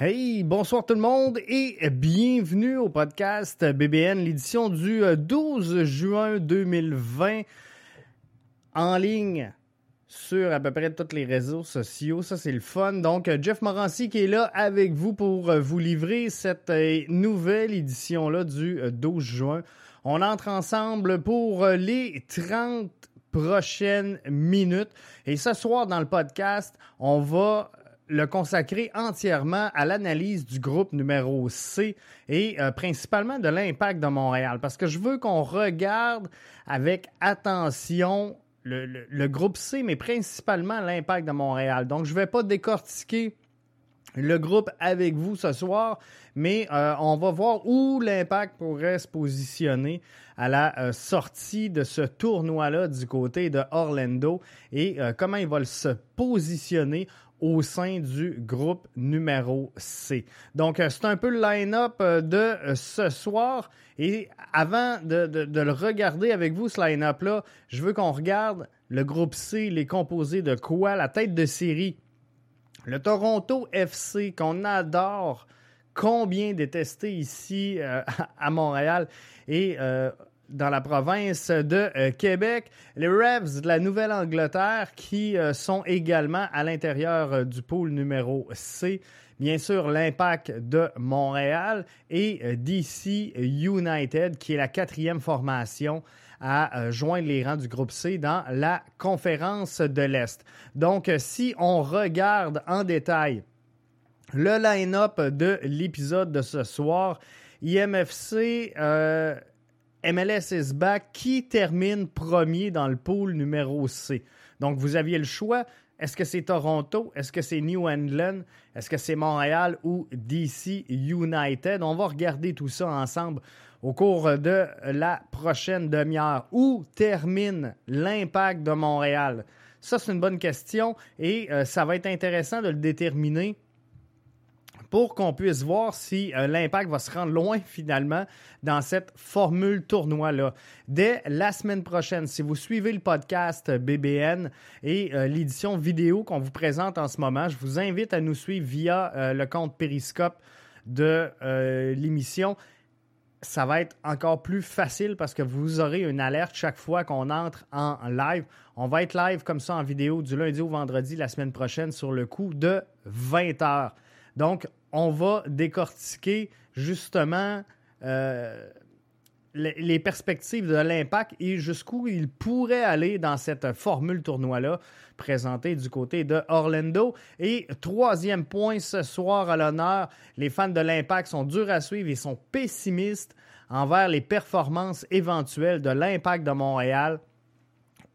Hey, bonsoir tout le monde et bienvenue au podcast BBN, l'édition du 12 juin 2020 en ligne sur à peu près tous les réseaux sociaux. Ça, c'est le fun. Donc, Jeff Morancy qui est là avec vous pour vous livrer cette euh, nouvelle édition-là du 12 juin. On entre ensemble pour les 30 prochaines minutes. Et ce soir, dans le podcast, on va le consacrer entièrement à l'analyse du groupe numéro C et euh, principalement de l'impact de Montréal. Parce que je veux qu'on regarde avec attention le, groupe C, mais principalement l'impact de Montréal. Donc, je ne vais pas décortiquer le groupe avec vous ce soir, mais euh, on va voir où l'impact pourrait se positionner à la euh, sortie de ce tournoi-là du côté de Orlando et comment il va se positionner au sein du groupe numéro C. Donc, euh, c'est un peu le line-up euh, de euh, ce soir. Et avant de, le regarder avec vous, ce line-up-là, je veux qu'on regarde le groupe C, les composés de quoi? La tête de série. Le Toronto FC, qu'on adore, combien détesté ici à Montréal. Et dans la province de euh, Québec. Les Revs de la Nouvelle-Angleterre qui euh, sont également à l'intérieur euh, du pôle numéro C. Bien sûr, l'impact de Montréal et DC United qui est la quatrième formation à joindre les rangs du groupe C dans la conférence de l'Est. Donc, si on regarde en détail le line-up de l'épisode de ce soir, IMFC MLS is back qui termine premier dans le pool numéro C? Donc, vous aviez le choix. Est-ce que c'est Toronto? Est-ce que c'est New England? Est-ce que c'est Montréal ou DC United? On va regarder tout ça ensemble au cours de la prochaine demi-heure. Où termine l'impact de Montréal? Ça, c'est une bonne question et euh, ça va être intéressant de le déterminer pour qu'on puisse voir si euh, l'impact va se rendre loin finalement dans cette formule tournoi-là. Dès la semaine prochaine, si vous suivez le podcast BBN et euh, l'édition vidéo qu'on vous présente en ce moment, je vous invite à nous suivre via euh, le compte Periscope de l'émission ça va être encore plus facile parce que vous aurez une alerte chaque fois qu'on entre en live. On va être live comme ça en vidéo du lundi au vendredi la semaine prochaine sur le coup de 20 heures. Donc, on va décortiquer justement euh, les, perspectives de l'impact et jusqu'où il pourrait aller dans cette formule tournoi-là présentée du côté de Orlando. Et troisième point ce soir à l'honneur, les fans de l'impact sont durs à suivre et sont pessimistes envers les performances éventuelles de l'impact de Montréal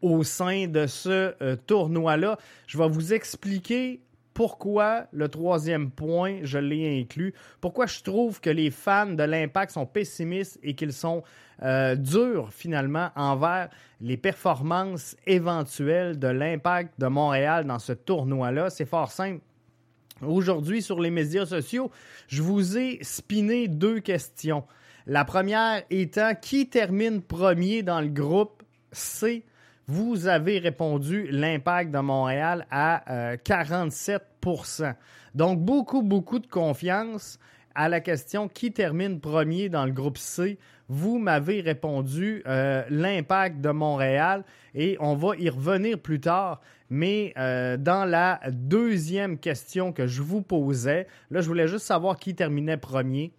au sein de ce euh, tournoi-là. Je vais vous expliquer pourquoi le troisième point, je l'ai inclus, pourquoi je trouve que les fans de l'Impact sont pessimistes et qu'ils sont euh, durs finalement envers les performances éventuelles de l'Impact de Montréal dans ce tournoi-là. C'est fort simple. Aujourd'hui, sur les médias sociaux, je vous ai spiné deux questions. La première étant qui termine premier dans le groupe C? Vous avez répondu l'impact de Montréal à 47% euh, Donc, beaucoup, beaucoup de confiance à la question qui termine premier dans le groupe C. Vous m'avez répondu euh, l'impact de Montréal et on va y revenir plus tard. Mais euh, dans la deuxième question que je vous posais, là, je voulais juste savoir qui terminait premier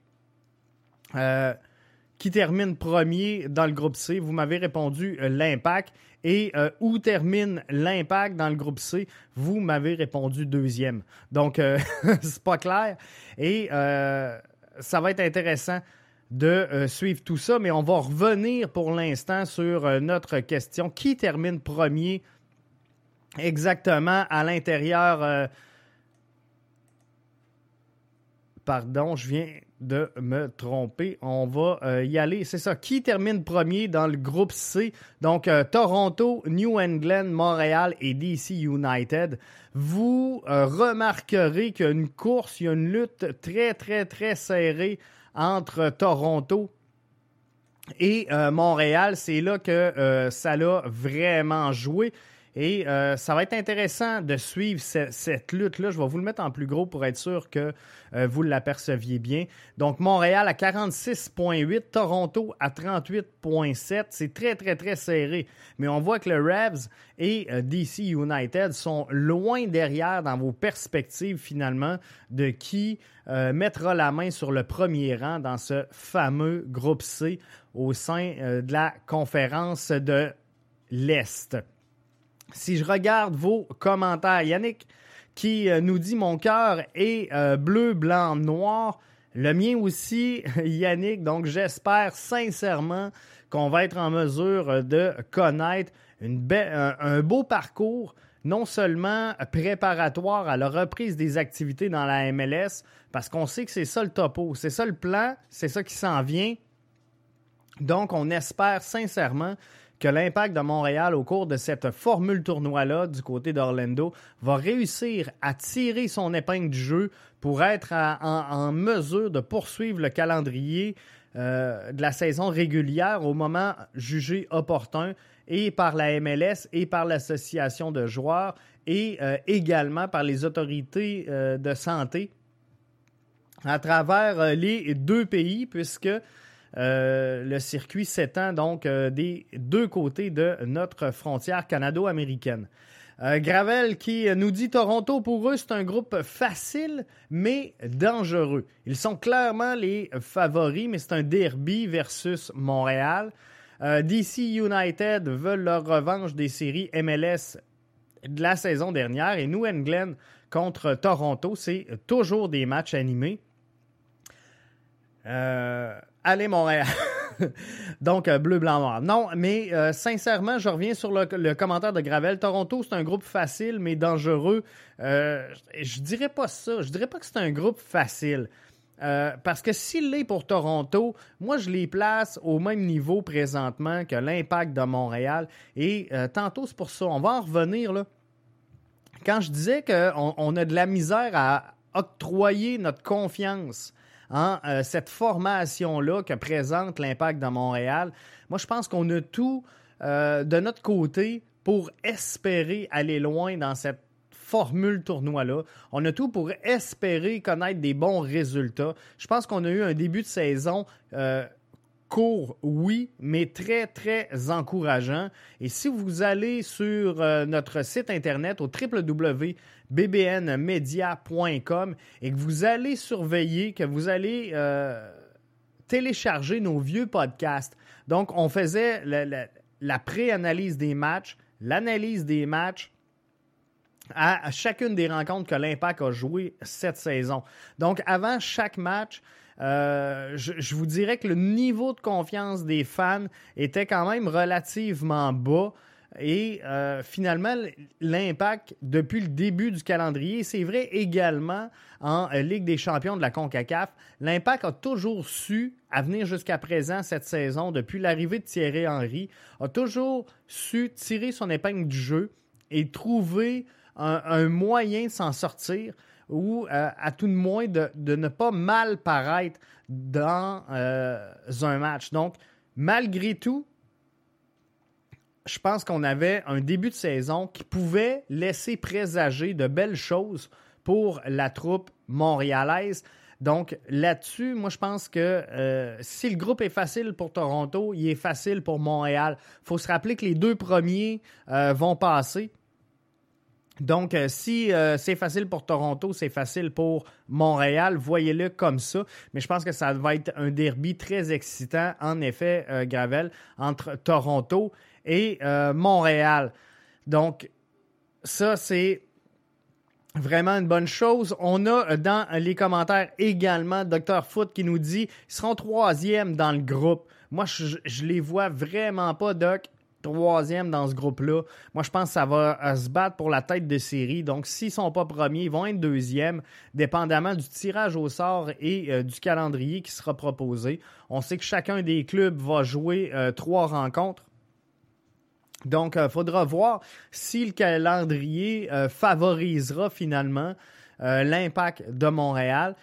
qui termine premier dans le groupe C. Vous m'avez répondu euh, l'impact. Et euh, où termine l'impact dans le groupe C? Vous m'avez répondu deuxième. Donc, euh, c'est pas clair. Et ça va être intéressant de suivre tout ça, mais on va revenir pour l'instant sur notre question. Qui termine premier exactement à l'intérieur? Pardon, je viens de me tromper. On va euh, y aller. C'est ça. Qui termine premier dans le groupe C? Donc, euh, Toronto, New England, Montréal et DC United. Vous euh, remarquerez qu'il y a une course, il y a une lutte très, très, très serrée entre Toronto et Montréal. C'est là que ça l'a vraiment joué. Et euh, ça va être intéressant de suivre cette lutte-là. Je vais vous le mettre en plus gros pour être sûr que euh, vous l'aperceviez bien. Donc, Montréal à 46,8, Toronto à 38,7. C'est très, très, très serré. Mais on voit que le Revs et euh, DC United sont loin derrière dans vos perspectives finalement de qui mettra la main sur le premier rang dans ce fameux groupe C au sein de la conférence de l'Est. Si je regarde vos commentaires, Yannick qui euh, nous dit mon cœur est euh, bleu, blanc, noir. Le mien aussi, Yannick. Donc j'espère sincèrement qu'on va être en mesure de connaître un, beau parcours, non seulement préparatoire à la reprise des activités dans la MLS, parce qu'on sait que c'est ça le topo, c'est ça le plan, c'est ça qui s'en vient. Donc, on espère sincèrement que l'impact de Montréal au cours de cette formule tournoi-là du côté d'Orlando va réussir à tirer son épingle du jeu pour être en, mesure de poursuivre le calendrier euh, de la saison régulière au moment jugé opportun et par la MLS et par l'association de joueurs et euh, également par les autorités euh, de santé à travers les deux pays puisque euh, le circuit s'étend donc euh, des deux côtés de notre frontière canado-américaine. Euh, Gravel qui nous dit Toronto, pour eux, c'est un groupe facile mais dangereux. Ils sont clairement les favoris, mais c'est un derby versus Montréal. DC United veulent leur revanche des séries MLS de la saison dernière et New England contre Toronto, c'est toujours des matchs animés. Euh, allez Montréal. Donc, euh, bleu, blanc, noir. Non, mais euh, sincèrement, je reviens sur le, commentaire de Gravel. Toronto, c'est un groupe facile, mais dangereux. Euh, je dirais pas ça. Je dirais pas que c'est un groupe facile. parce que s'il l'est pour Toronto, moi, je les place au même niveau présentement que l'impact de Montréal. Et tantôt, c'est pour ça. On va en revenir, là. Quand je disais qu'on on a de la misère à octroyer notre confiance Hein, euh, cette formation-là que présente l'impact de Montréal. Moi, je pense qu'on a tout euh, de notre côté pour espérer aller loin dans cette formule tournoi-là. On a tout pour espérer connaître des bons résultats. Je pense qu'on a eu un début de saison euh, court, oui, mais très, très encourageant. Et si vous allez sur notre site internet au www bbnmedia.com et que vous allez surveiller, que vous allez euh, télécharger nos vieux podcasts. Donc, on faisait la, pré-analyse des matchs, l'analyse des matchs à, chacune des rencontres que l'Impact a jouées cette saison. Donc, avant chaque match, euh, je, vous dirais que le niveau de confiance des fans était quand même relativement bas. Et euh, finalement, l'impact depuis le début du calendrier, c'est vrai également en euh, Ligue des champions de la CONCACAF, l'impact a toujours su, à venir jusqu'à présent cette saison, depuis l'arrivée de Thierry Henry, a toujours su tirer son épingle du jeu et trouver un, moyen de s'en sortir ou euh, à tout de moins de, ne pas mal paraître dans un match. Donc, malgré tout, je pense qu'on avait un début de saison qui pouvait laisser présager de belles choses pour la troupe montréalaise. Donc là-dessus, moi je pense que euh, si le groupe est facile pour Toronto, il est facile pour Montréal. Il faut se rappeler que les deux premiers euh, vont passer. Donc, euh, si c'est facile pour Toronto, c'est facile pour Montréal. Voyez-le comme ça. Mais je pense que ça va être un derby très excitant, en effet, Gravel, entre Toronto et euh, Montréal. Donc, ça, c'est vraiment une bonne chose. On a euh, dans les commentaires également Dr. Foot qui nous dit qu'ils seront troisième dans le groupe. Moi, je, je les vois vraiment pas, Doc, troisième dans ce groupe-là. Moi, je pense que ça va euh, se battre pour la tête de série. Donc, s'ils ne sont pas premiers, ils vont être deuxième, dépendamment du tirage au sort et du calendrier qui sera proposé. On sait que chacun des clubs va jouer trois rencontres. Donc, il euh, faudra voir si le calendrier euh, favorisera finalement euh, l'impact de Montréal.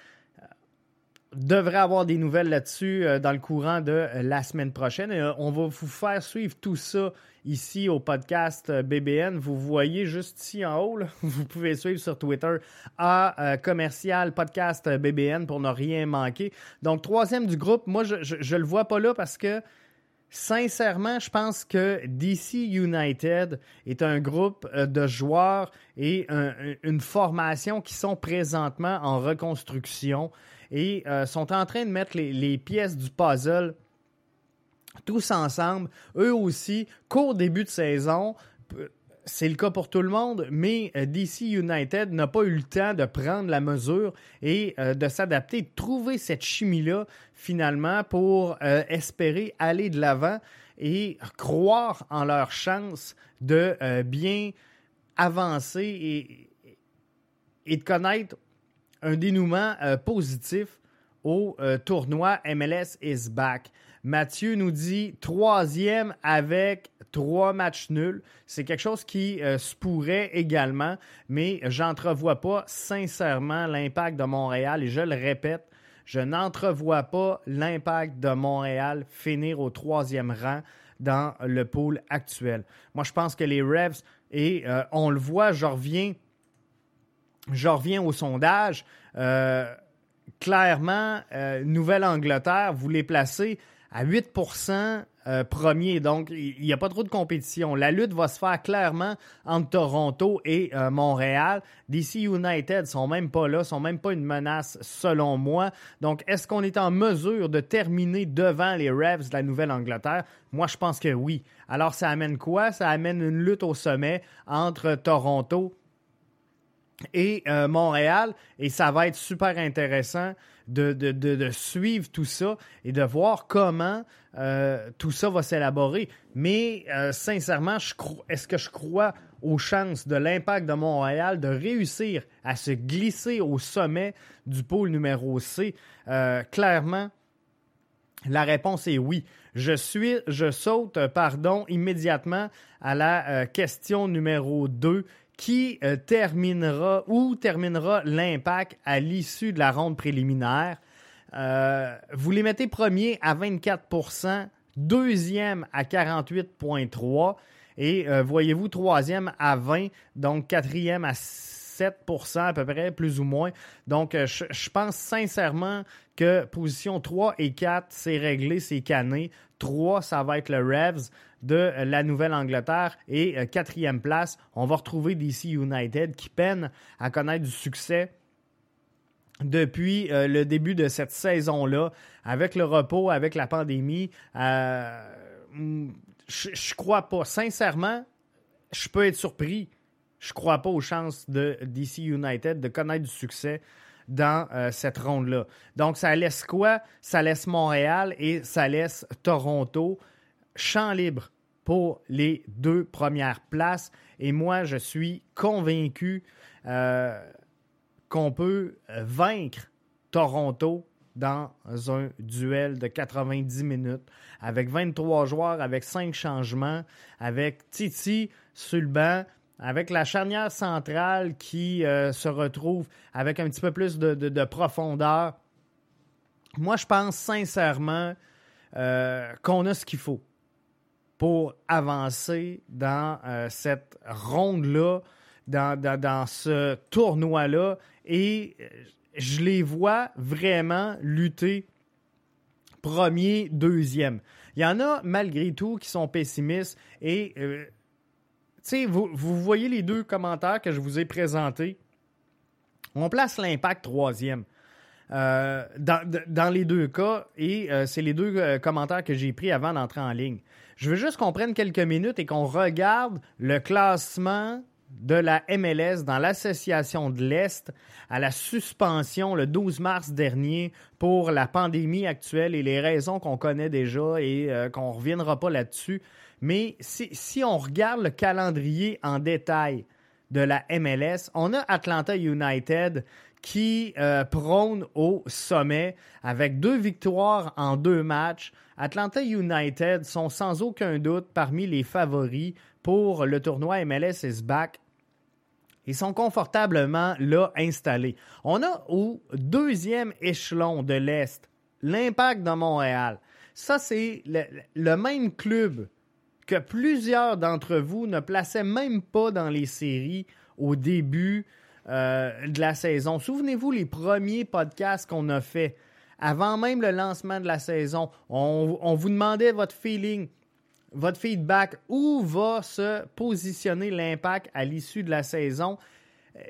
Devrait avoir des nouvelles là-dessus dans le courant de la semaine prochaine. on va vous faire suivre tout ça ici au podcast BBN. Vous voyez juste ici en haut, vous pouvez suivre sur Twitter à commercial podcast BBN pour ne rien manquer. Donc, troisième du groupe, moi, je ne le vois pas là parce que Sincèrement, je pense que DC United est un groupe euh, de joueurs et une formation qui sont présentement en reconstruction et euh, sont en train de mettre les, pièces du puzzle tous ensemble. Eux aussi, qu'au début de saison, c'est le cas pour tout le monde, mais euh, DC United n'a pas eu le temps de prendre la mesure et euh, de s'adapter, de trouver cette chimie-là finalement pour espérer aller de l'avant et croire en leur chance de bien avancer et, de connaître un dénouement positif au tournoi MLS is back. Mathieu nous dit troisième avec trois matchs nuls. C'est quelque chose qui euh, se pourrait également, mais j'entrevois pas sincèrement l'impact de Montréal et je le répète, je n'entrevois pas l'impact de Montréal finir au troisième rang dans le pôle actuel. Moi, je pense que les Revs, et euh, on le voit, je reviens, je reviens au sondage. Euh, clairement, Nouvelle-Angleterre, vous les placez à 8% euh, premier. Donc, il n'y a pas trop de compétition. La lutte va se faire clairement entre Toronto et euh, Montréal. DC United sont même pas là, sont même pas une menace selon moi. Donc, est-ce qu'on est en mesure de terminer devant les Revs de la Nouvelle-Angleterre? Moi, je pense que oui. Alors, ça amène quoi? Ça amène une lutte au sommet entre Toronto et euh, Montréal. Et ça va être super intéressant de, suivre tout ça et de voir comment euh, tout ça va s'élaborer. Mais euh, sincèrement, est-ce que je crois aux chances de l'impact de Montréal de réussir à se glisser au sommet du pôle numéro C? clairement, la réponse est oui. Je suis, je saute, pardon, immédiatement à la question numéro 2 qui euh, terminera ou terminera l'impact à l'issue de la ronde préliminaire. Euh, vous les mettez premier à 24% deuxième à 48,3 et euh, voyez-vous troisième à 20, donc quatrième à 7 à peu près, plus ou moins. Donc, je, je, pense sincèrement que position 3 et 4, c'est réglé, c'est cané. 3, ça va être le Revs de la Nouvelle-Angleterre. Et euh, quatrième place, on va retrouver DC United qui peine à connaître du succès depuis euh, le début de cette saison-là, avec le repos, avec la pandémie. Euh, je, je crois pas. Sincèrement, je peux être surpris. Je crois pas aux chances de DC United de connaître du succès dans cette ronde-là. Donc, ça laisse quoi? Ça laisse Montréal et ça laisse Toronto champ libre pour les deux premières places. Et moi, je suis convaincu euh, qu'on peut vaincre Toronto dans un duel de 90 minutes avec 23 joueurs, avec 5 changements, avec Titi banc, avec la charnière centrale qui euh, se retrouve avec un petit peu plus de, profondeur. Moi, je pense sincèrement euh, qu'on a ce qu'il faut pour avancer dans euh, cette ronde-là, dans, ce tournoi-là. Et je les vois vraiment lutter premier, deuxième. Il y en a malgré tout qui sont pessimistes et euh, vous, vous voyez les deux commentaires que je vous ai présentés. On place l'impact troisième. dans, les deux cas, et c'est les deux commentaires que j'ai pris avant d'entrer en ligne. Je veux juste qu'on prenne quelques minutes et qu'on regarde le classement de la MLS dans l'Association de l'Est à la suspension le 12 mars dernier pour la pandémie actuelle et les raisons qu'on connaît déjà et euh, qu'on ne reviendra pas là-dessus. Mais si, on regarde le calendrier en détail de la MLS, on a Atlanta United qui euh, prône au sommet avec deux victoires en deux matchs. Atlanta United sont sans aucun doute parmi les favoris pour le tournoi MLS is back. Ils sont confortablement là installés. On a au deuxième échelon de l'Est l'Impact de Montréal. Ça, c'est le, même club que plusieurs d'entre vous ne plaçaient même pas dans les séries au début euh, de la saison. Souvenez-vous les premiers podcasts qu'on a fait avant même le lancement de la saison. On, vous demandait votre feeling, votre feedback, où va se positionner l'impact à l'issue de la saison. Euh,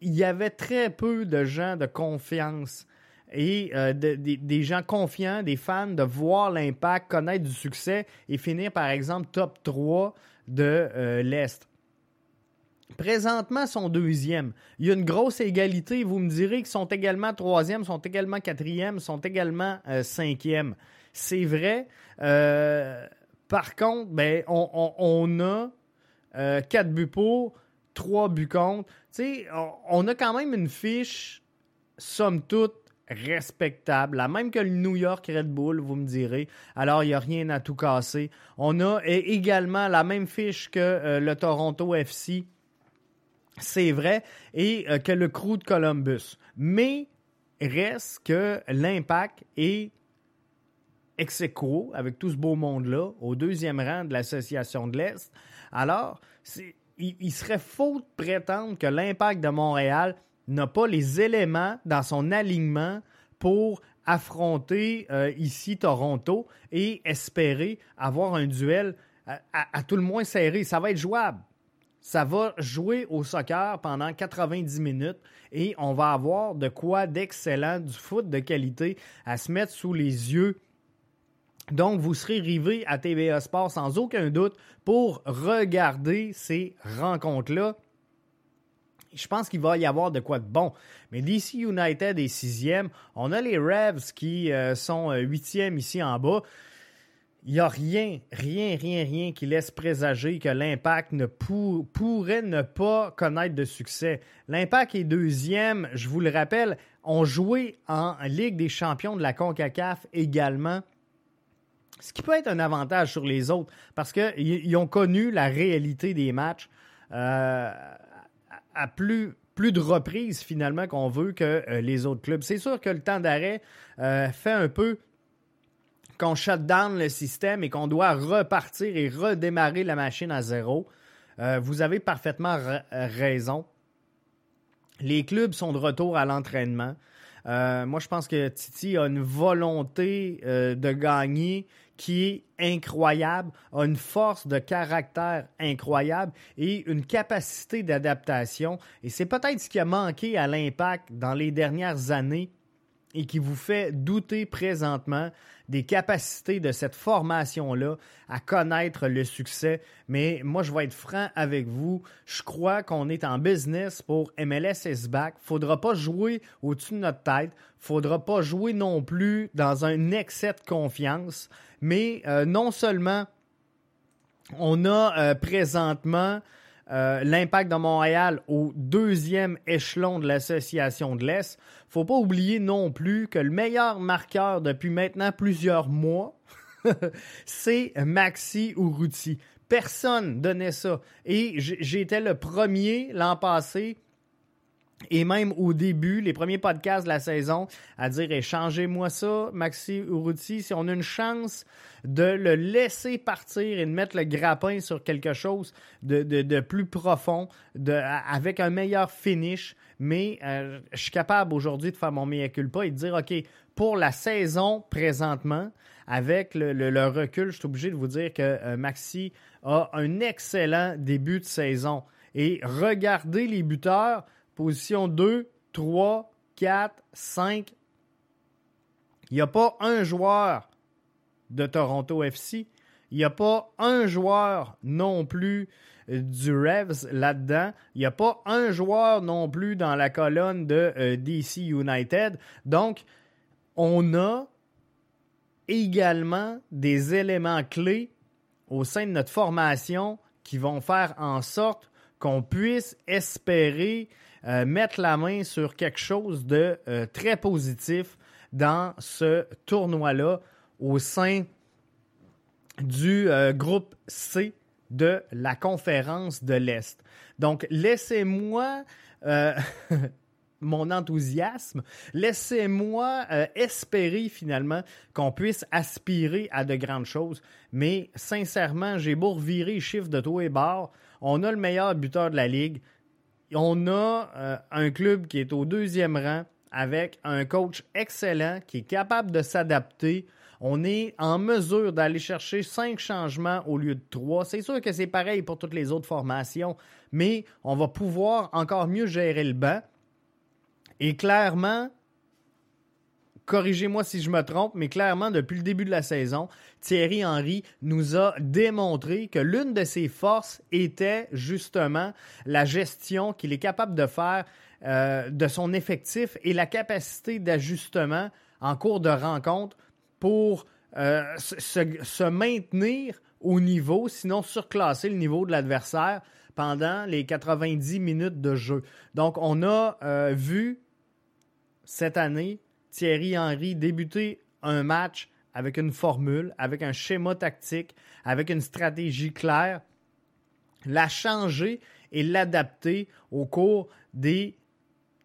il y avait très peu de gens de confiance et euh, des gens confiants, des fans, de voir l'impact, connaître du succès et finir par exemple top 3 de euh, l'Est. Présentement, sont deuxième. Il y a une grosse égalité. Vous me direz qu'ils sont également troisième, sont également quatrième, sont également euh, cinquième. C'est vrai. Euh, par contre, ben, on, a quatre buts pour, trois buts contre. On, on a quand même une fiche, somme toute, respectable, la même que le New York Red Bull, vous me direz. Alors, il n'y a rien à tout casser. On a également la même fiche que le Toronto FC c'est vrai, et euh, que le crew de Columbus. Mais reste que l'impact est ex avec tout ce beau monde-là, au deuxième rang de l'Association de l'Est. Alors, il, serait faux de prétendre que l'impact de Montréal n'a pas les éléments dans son alignement pour affronter euh, ici Toronto et espérer avoir un duel à, tout le moins serré. Ça va être jouable ça va jouer au soccer pendant 90 minutes et on va avoir de quoi d'excellent, du foot de qualité à se mettre sous les yeux. Donc, vous serez rivé à TVA Sport sans aucun doute pour regarder ces rencontres-là. Je pense qu'il va y avoir de quoi de bon. Mais DC United est sixième. On a les Revs qui euh, sont euh, huitièmes ici en bas il n'y a rien, rien, rien, rien qui laisse présager que l'Impact ne pourrait ne pas connaître de succès. L'Impact est deuxième, je vous le rappelle, ont joué en Ligue des champions de la CONCACAF également. Ce qui peut être un avantage sur les autres parce qu'ils ont connu la réalité des matchs euh, plus, de reprises finalement qu'on veut que euh, les autres clubs. C'est sûr que le temps d'arrêt euh, fait un peu qu'on shut down le système et qu'on doit repartir et redémarrer la machine à zéro. Euh, vous avez parfaitement raison. Les clubs sont de retour à l'entraînement. Moi, je pense que Titi a une volonté de gagner qui est incroyable, a une force de caractère incroyable et une capacité d'adaptation. Et c'est peut-être ce qui a manqué à l'impact dans les dernières années et qui vous fait douter présentement des capacités de cette formation-là à connaître le succès. Mais moi, je vais être franc avec vous. Je crois qu'on est en business pour MLS is back. Faudra pas jouer au-dessus de notre tête. Faudra pas jouer non plus dans un excès de confiance. Mais euh, non seulement on a euh, présentement euh, l'impact de Montréal au deuxième échelon de l'association de l'Est. Faut pas oublier non plus que le meilleur marqueur depuis maintenant plusieurs mois, c'est Maxi Urruti. Personne donnait ça. Et j'étais le premier l'an passé et même au début, les premiers podcasts de la saison, à dire échangez-moi ça, Maxi Urruti, si on a une chance de le laisser partir et de mettre le grappin sur quelque chose de, plus profond, de, avec un meilleur finish. Mais euh, je suis capable aujourd'hui de faire mon mea culpa et de dire OK, pour la saison présentement, avec le, recul, je suis obligé de vous dire que euh, Maxi a un excellent début de saison. Et regardez les buteurs Position 2, 3, 4, 5. Il n'y a pas un joueur de Toronto FC. Il n'y a pas un joueur non plus du Revs là-dedans. Il n'y a pas un joueur non plus dans la colonne de euh, DC United. Donc, on a également des éléments clés au sein de notre formation qui vont faire en sorte qu'on puisse espérer euh, mettre la main sur quelque chose de euh, très positif dans ce tournoi-là au sein du euh, groupe C de la conférence de l'Est. Donc, laissez-moi mon enthousiasme, laissez-moi espérer finalement qu'on puisse aspirer à de grandes choses. Mais sincèrement, j'ai beau revirer les chiffres de tous et bords. On a le meilleur buteur de la ligue. On a euh, un club qui est au deuxième rang avec un coach excellent qui est capable de s'adapter. On est en mesure d'aller chercher cinq changements au lieu de trois. C'est sûr que c'est pareil pour toutes les autres formations, mais on va pouvoir encore mieux gérer le banc. Et clairement, corrigez-moi si je me trompe, mais clairement, depuis le début de la saison, Thierry Henry nous a démontré que l'une de ses forces était justement la gestion qu'il est capable de faire euh, de son effectif et la capacité d'ajustement en cours de rencontre pour euh, se, maintenir au niveau, sinon surclasser le niveau de l'adversaire pendant les 90 minutes de jeu. Donc, on a euh, vu cette année Thierry Henry débuter un match avec une formule, avec un schéma tactique, avec une stratégie claire, la changer et l'adapter au cours des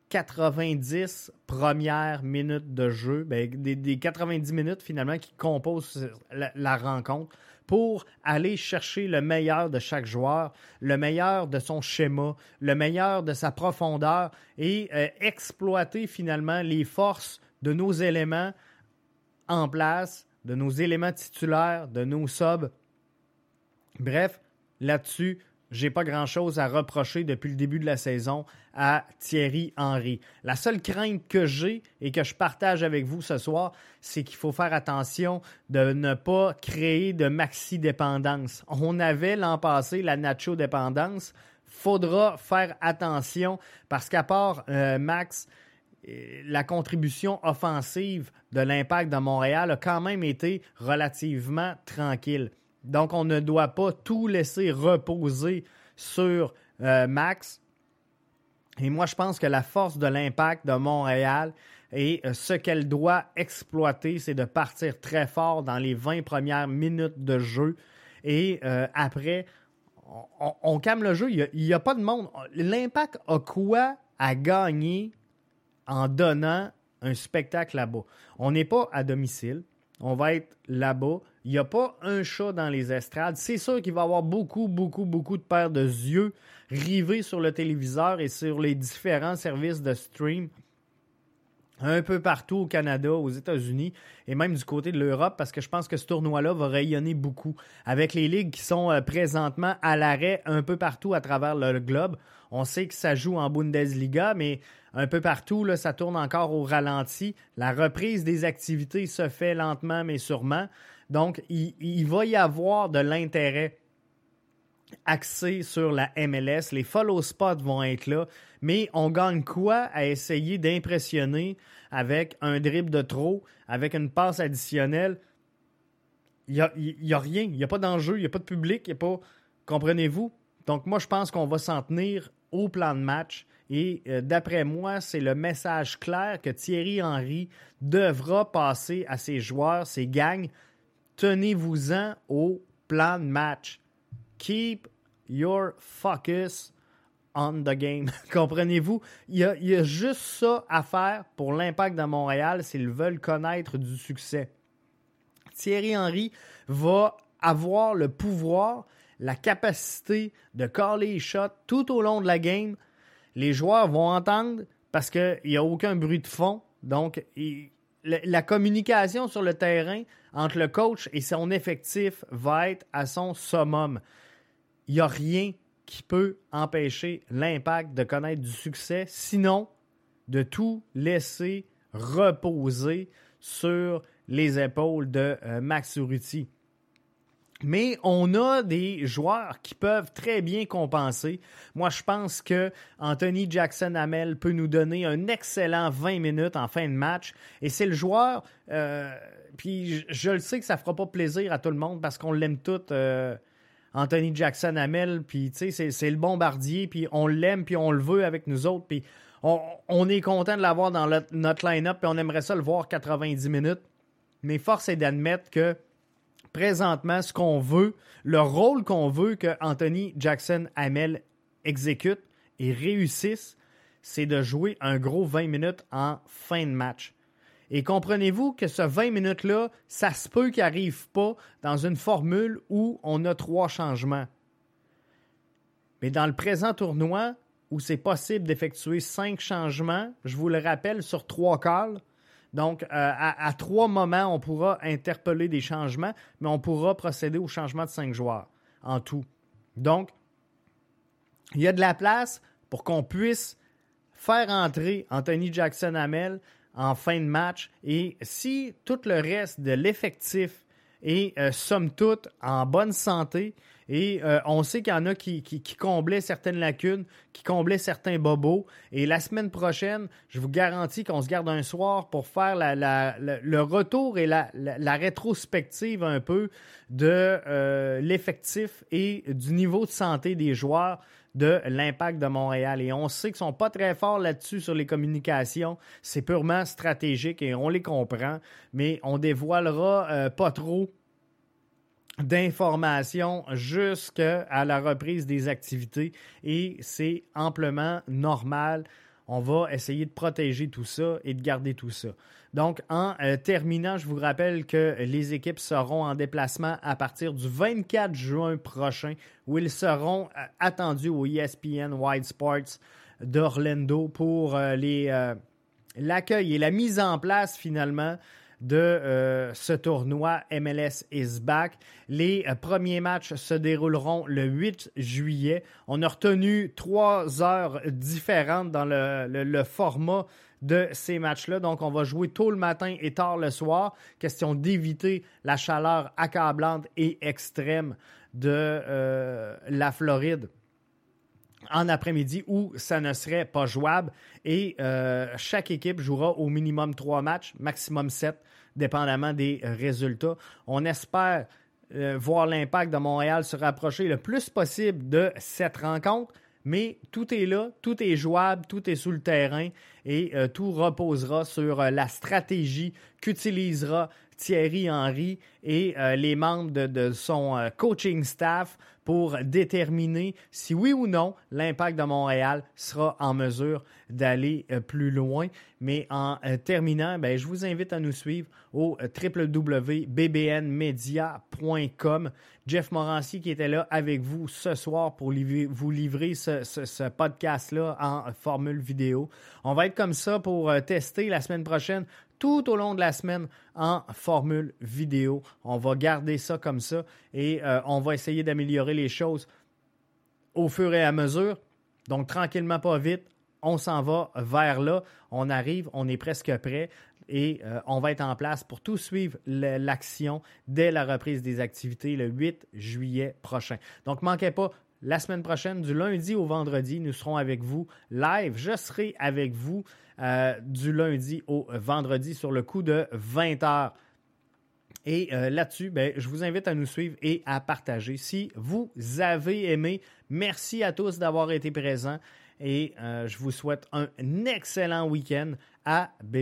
90 premières minutes de jeu, ben, des, 90 minutes finalement qui composent la, rencontre pour aller chercher le meilleur de chaque joueur, le meilleur de son schéma, le meilleur de sa profondeur et euh, exploiter finalement les forces de nos éléments en place, de nos éléments titulaires, de nos subs. Bref, là-dessus, j'ai pas grand-chose à reprocher depuis le début de la saison à Thierry Henry. La seule crainte que j'ai et que je partage avec vous ce soir, c'est qu'il faut faire attention de ne pas créer de maxi-dépendance. On avait l'an passé la Nacho-dépendance. Faudra faire attention parce qu'à part euh, Max, la contribution offensive de l'impact de Montréal a quand même été relativement tranquille. Donc, on ne doit pas tout laisser reposer sur euh, Max. Et moi, je pense que la force de l'impact de Montréal et euh, ce qu'elle doit exploiter, c'est de partir très fort dans les 20 premières minutes de jeu. Et euh, après, on, calme le jeu. Il n'y a, a, pas de monde. L'impact a quoi à gagner en donnant un spectacle là-bas? On n'est pas à domicile. On va être là-bas. Il n'y a pas un chat dans les estrades. C'est sûr qu'il va y avoir beaucoup, beaucoup, beaucoup de paires de yeux rivés sur le téléviseur et sur les différents services de stream un peu partout au Canada, aux États-Unis et même du côté de l'Europe parce que je pense que ce tournoi-là va rayonner beaucoup avec les ligues qui sont euh, présentement à l'arrêt un peu partout à travers le globe. On sait que ça joue en Bundesliga, mais un peu partout, là, ça tourne encore au ralenti. La reprise des activités se fait lentement mais sûrement. Donc, il, va y avoir de l'intérêt axé sur la MLS. Les follow spots vont être là. Mais on gagne quoi à essayer d'impressionner avec un dribble de trop, avec une passe additionnelle? Il n'y a, a, rien. Il n'y a pas d'enjeu, il n'y a pas de public, il a pas. Comprenez-vous? Donc, moi, je pense qu'on va s'en tenir au plan de match. Et euh, d'après moi, c'est le message clair que Thierry Henry devra passer à ses joueurs, ses gangs. Tenez-vous-en au plan de match. Keep your focus on the game. Comprenez-vous? Il y, a, juste ça à faire pour l'impact de Montréal s'ils veulent connaître du succès. Thierry Henry va avoir le pouvoir, la capacité de caller les shots tout au long de la game les joueurs vont entendre parce qu'il n'y a aucun bruit de fond. Donc, la, communication sur le terrain entre le coach et son effectif va être à son summum. Il n'y a rien qui peut empêcher l'impact de connaître du succès, sinon de tout laisser reposer sur les épaules de euh, Max Urruti. Mais on a des joueurs qui peuvent très bien compenser. Moi, je pense que Anthony Jackson Hamel peut nous donner un excellent 20 minutes en fin de match. Et c'est le joueur. Euh, puis je, le sais que ça fera pas plaisir à tout le monde parce qu'on l'aime tout. Euh, Anthony Jackson Hamel, puis tu sais, c'est le bombardier, puis on l'aime, puis on le veut avec nous autres, puis on, est content de l'avoir dans notre line-up, puis on aimerait ça le voir 90 minutes. Mais force est d'admettre que présentement ce qu'on veut, le rôle qu'on veut que Anthony Jackson Hamel exécutent et réussissent, c'est de jouer un gros 20 minutes en fin de match. Et comprenez-vous que ce 20 minutes-là, ça se peut qu'il n'arrive pas dans une formule où on a trois changements. Mais dans le présent tournoi, où c'est possible d'effectuer cinq changements, je vous le rappelle, sur trois calls, donc, euh, à, trois moments, on pourra interpeller des changements, mais on pourra procéder au changement de cinq joueurs en tout. Donc, il y a de la place pour qu'on puisse faire entrer Anthony Jackson Hamel en fin de match. Et si tout le reste de l'effectif est, euh, somme toute, en bonne santé, et euh, on sait qu'il y en a qui, comblaient certaines lacunes, qui comblaient certains bobos. Et la semaine prochaine, je vous garantis qu'on se garde un soir pour faire le retour et la, rétrospective un peu de euh, l'effectif et du niveau de santé des joueurs de l'impact de Montréal. Et on sait qu'ils ne sont pas très forts là-dessus sur les communications. C'est purement stratégique et on les comprend, mais on dévoilera euh, pas trop d'informations jusqu'à la reprise des activités et c'est amplement normal. On va essayer de protéger tout ça et de garder tout ça. Donc, en euh, terminant, je vous rappelle que les équipes seront en déplacement à partir du 24 juin prochain, où ils seront euh, attendus au ESPN Wide Sports d'Orlando pour euh, l'accueil et la mise en place finalement de euh, ce tournoi MLS is back. Les euh, premiers matchs se dérouleront le 8 juillet. On a retenu trois heures différentes dans le, format de ces matchs-là. Donc, on va jouer tôt le matin et tard le soir. Question d'éviter la chaleur accablante et extrême de euh, la Floride en après-midi où ça ne serait pas jouable. Et chaque équipe jouera au minimum trois matchs, maximum sept dépendamment des euh, résultats. On espère euh, voir l'impact de Montréal se rapprocher le plus possible de cette rencontre, mais tout est là, tout est jouable, tout est sous le terrain et euh, tout reposera sur la stratégie qu'utilisera Thierry Henry et les membres de son coaching staff pour déterminer si oui ou non l'impact de Montréal sera en mesure d'aller euh, plus loin. Mais en euh, terminant, ben, je vous invite à nous suivre au euh, www.bbnmedia.com. Jeff Morancy qui était là avec vous ce soir pour vous livrer ce, podcast-là en formule vidéo. On va être comme ça pour tester la semaine prochaine tout au long de la semaine en formule vidéo. On va garder ça comme ça et on va essayer d'améliorer les choses au fur et à mesure. Donc, tranquillement, pas vite, on s'en va vers là. On arrive, on est presque prêt et euh, on va être en place pour tout suivre l'action dès la reprise des activités le 8 juillet prochain. Donc, manquez pas. La semaine prochaine, du lundi au vendredi, nous serons avec vous live. Je serai avec vous euh, du lundi au vendredi sur le coup de 20 heures. Et euh, là-dessus, ben, je vous invite à nous suivre et à partager. Si vous avez aimé, merci à tous d'avoir été présents et euh, je vous souhaite un excellent week-end à BB.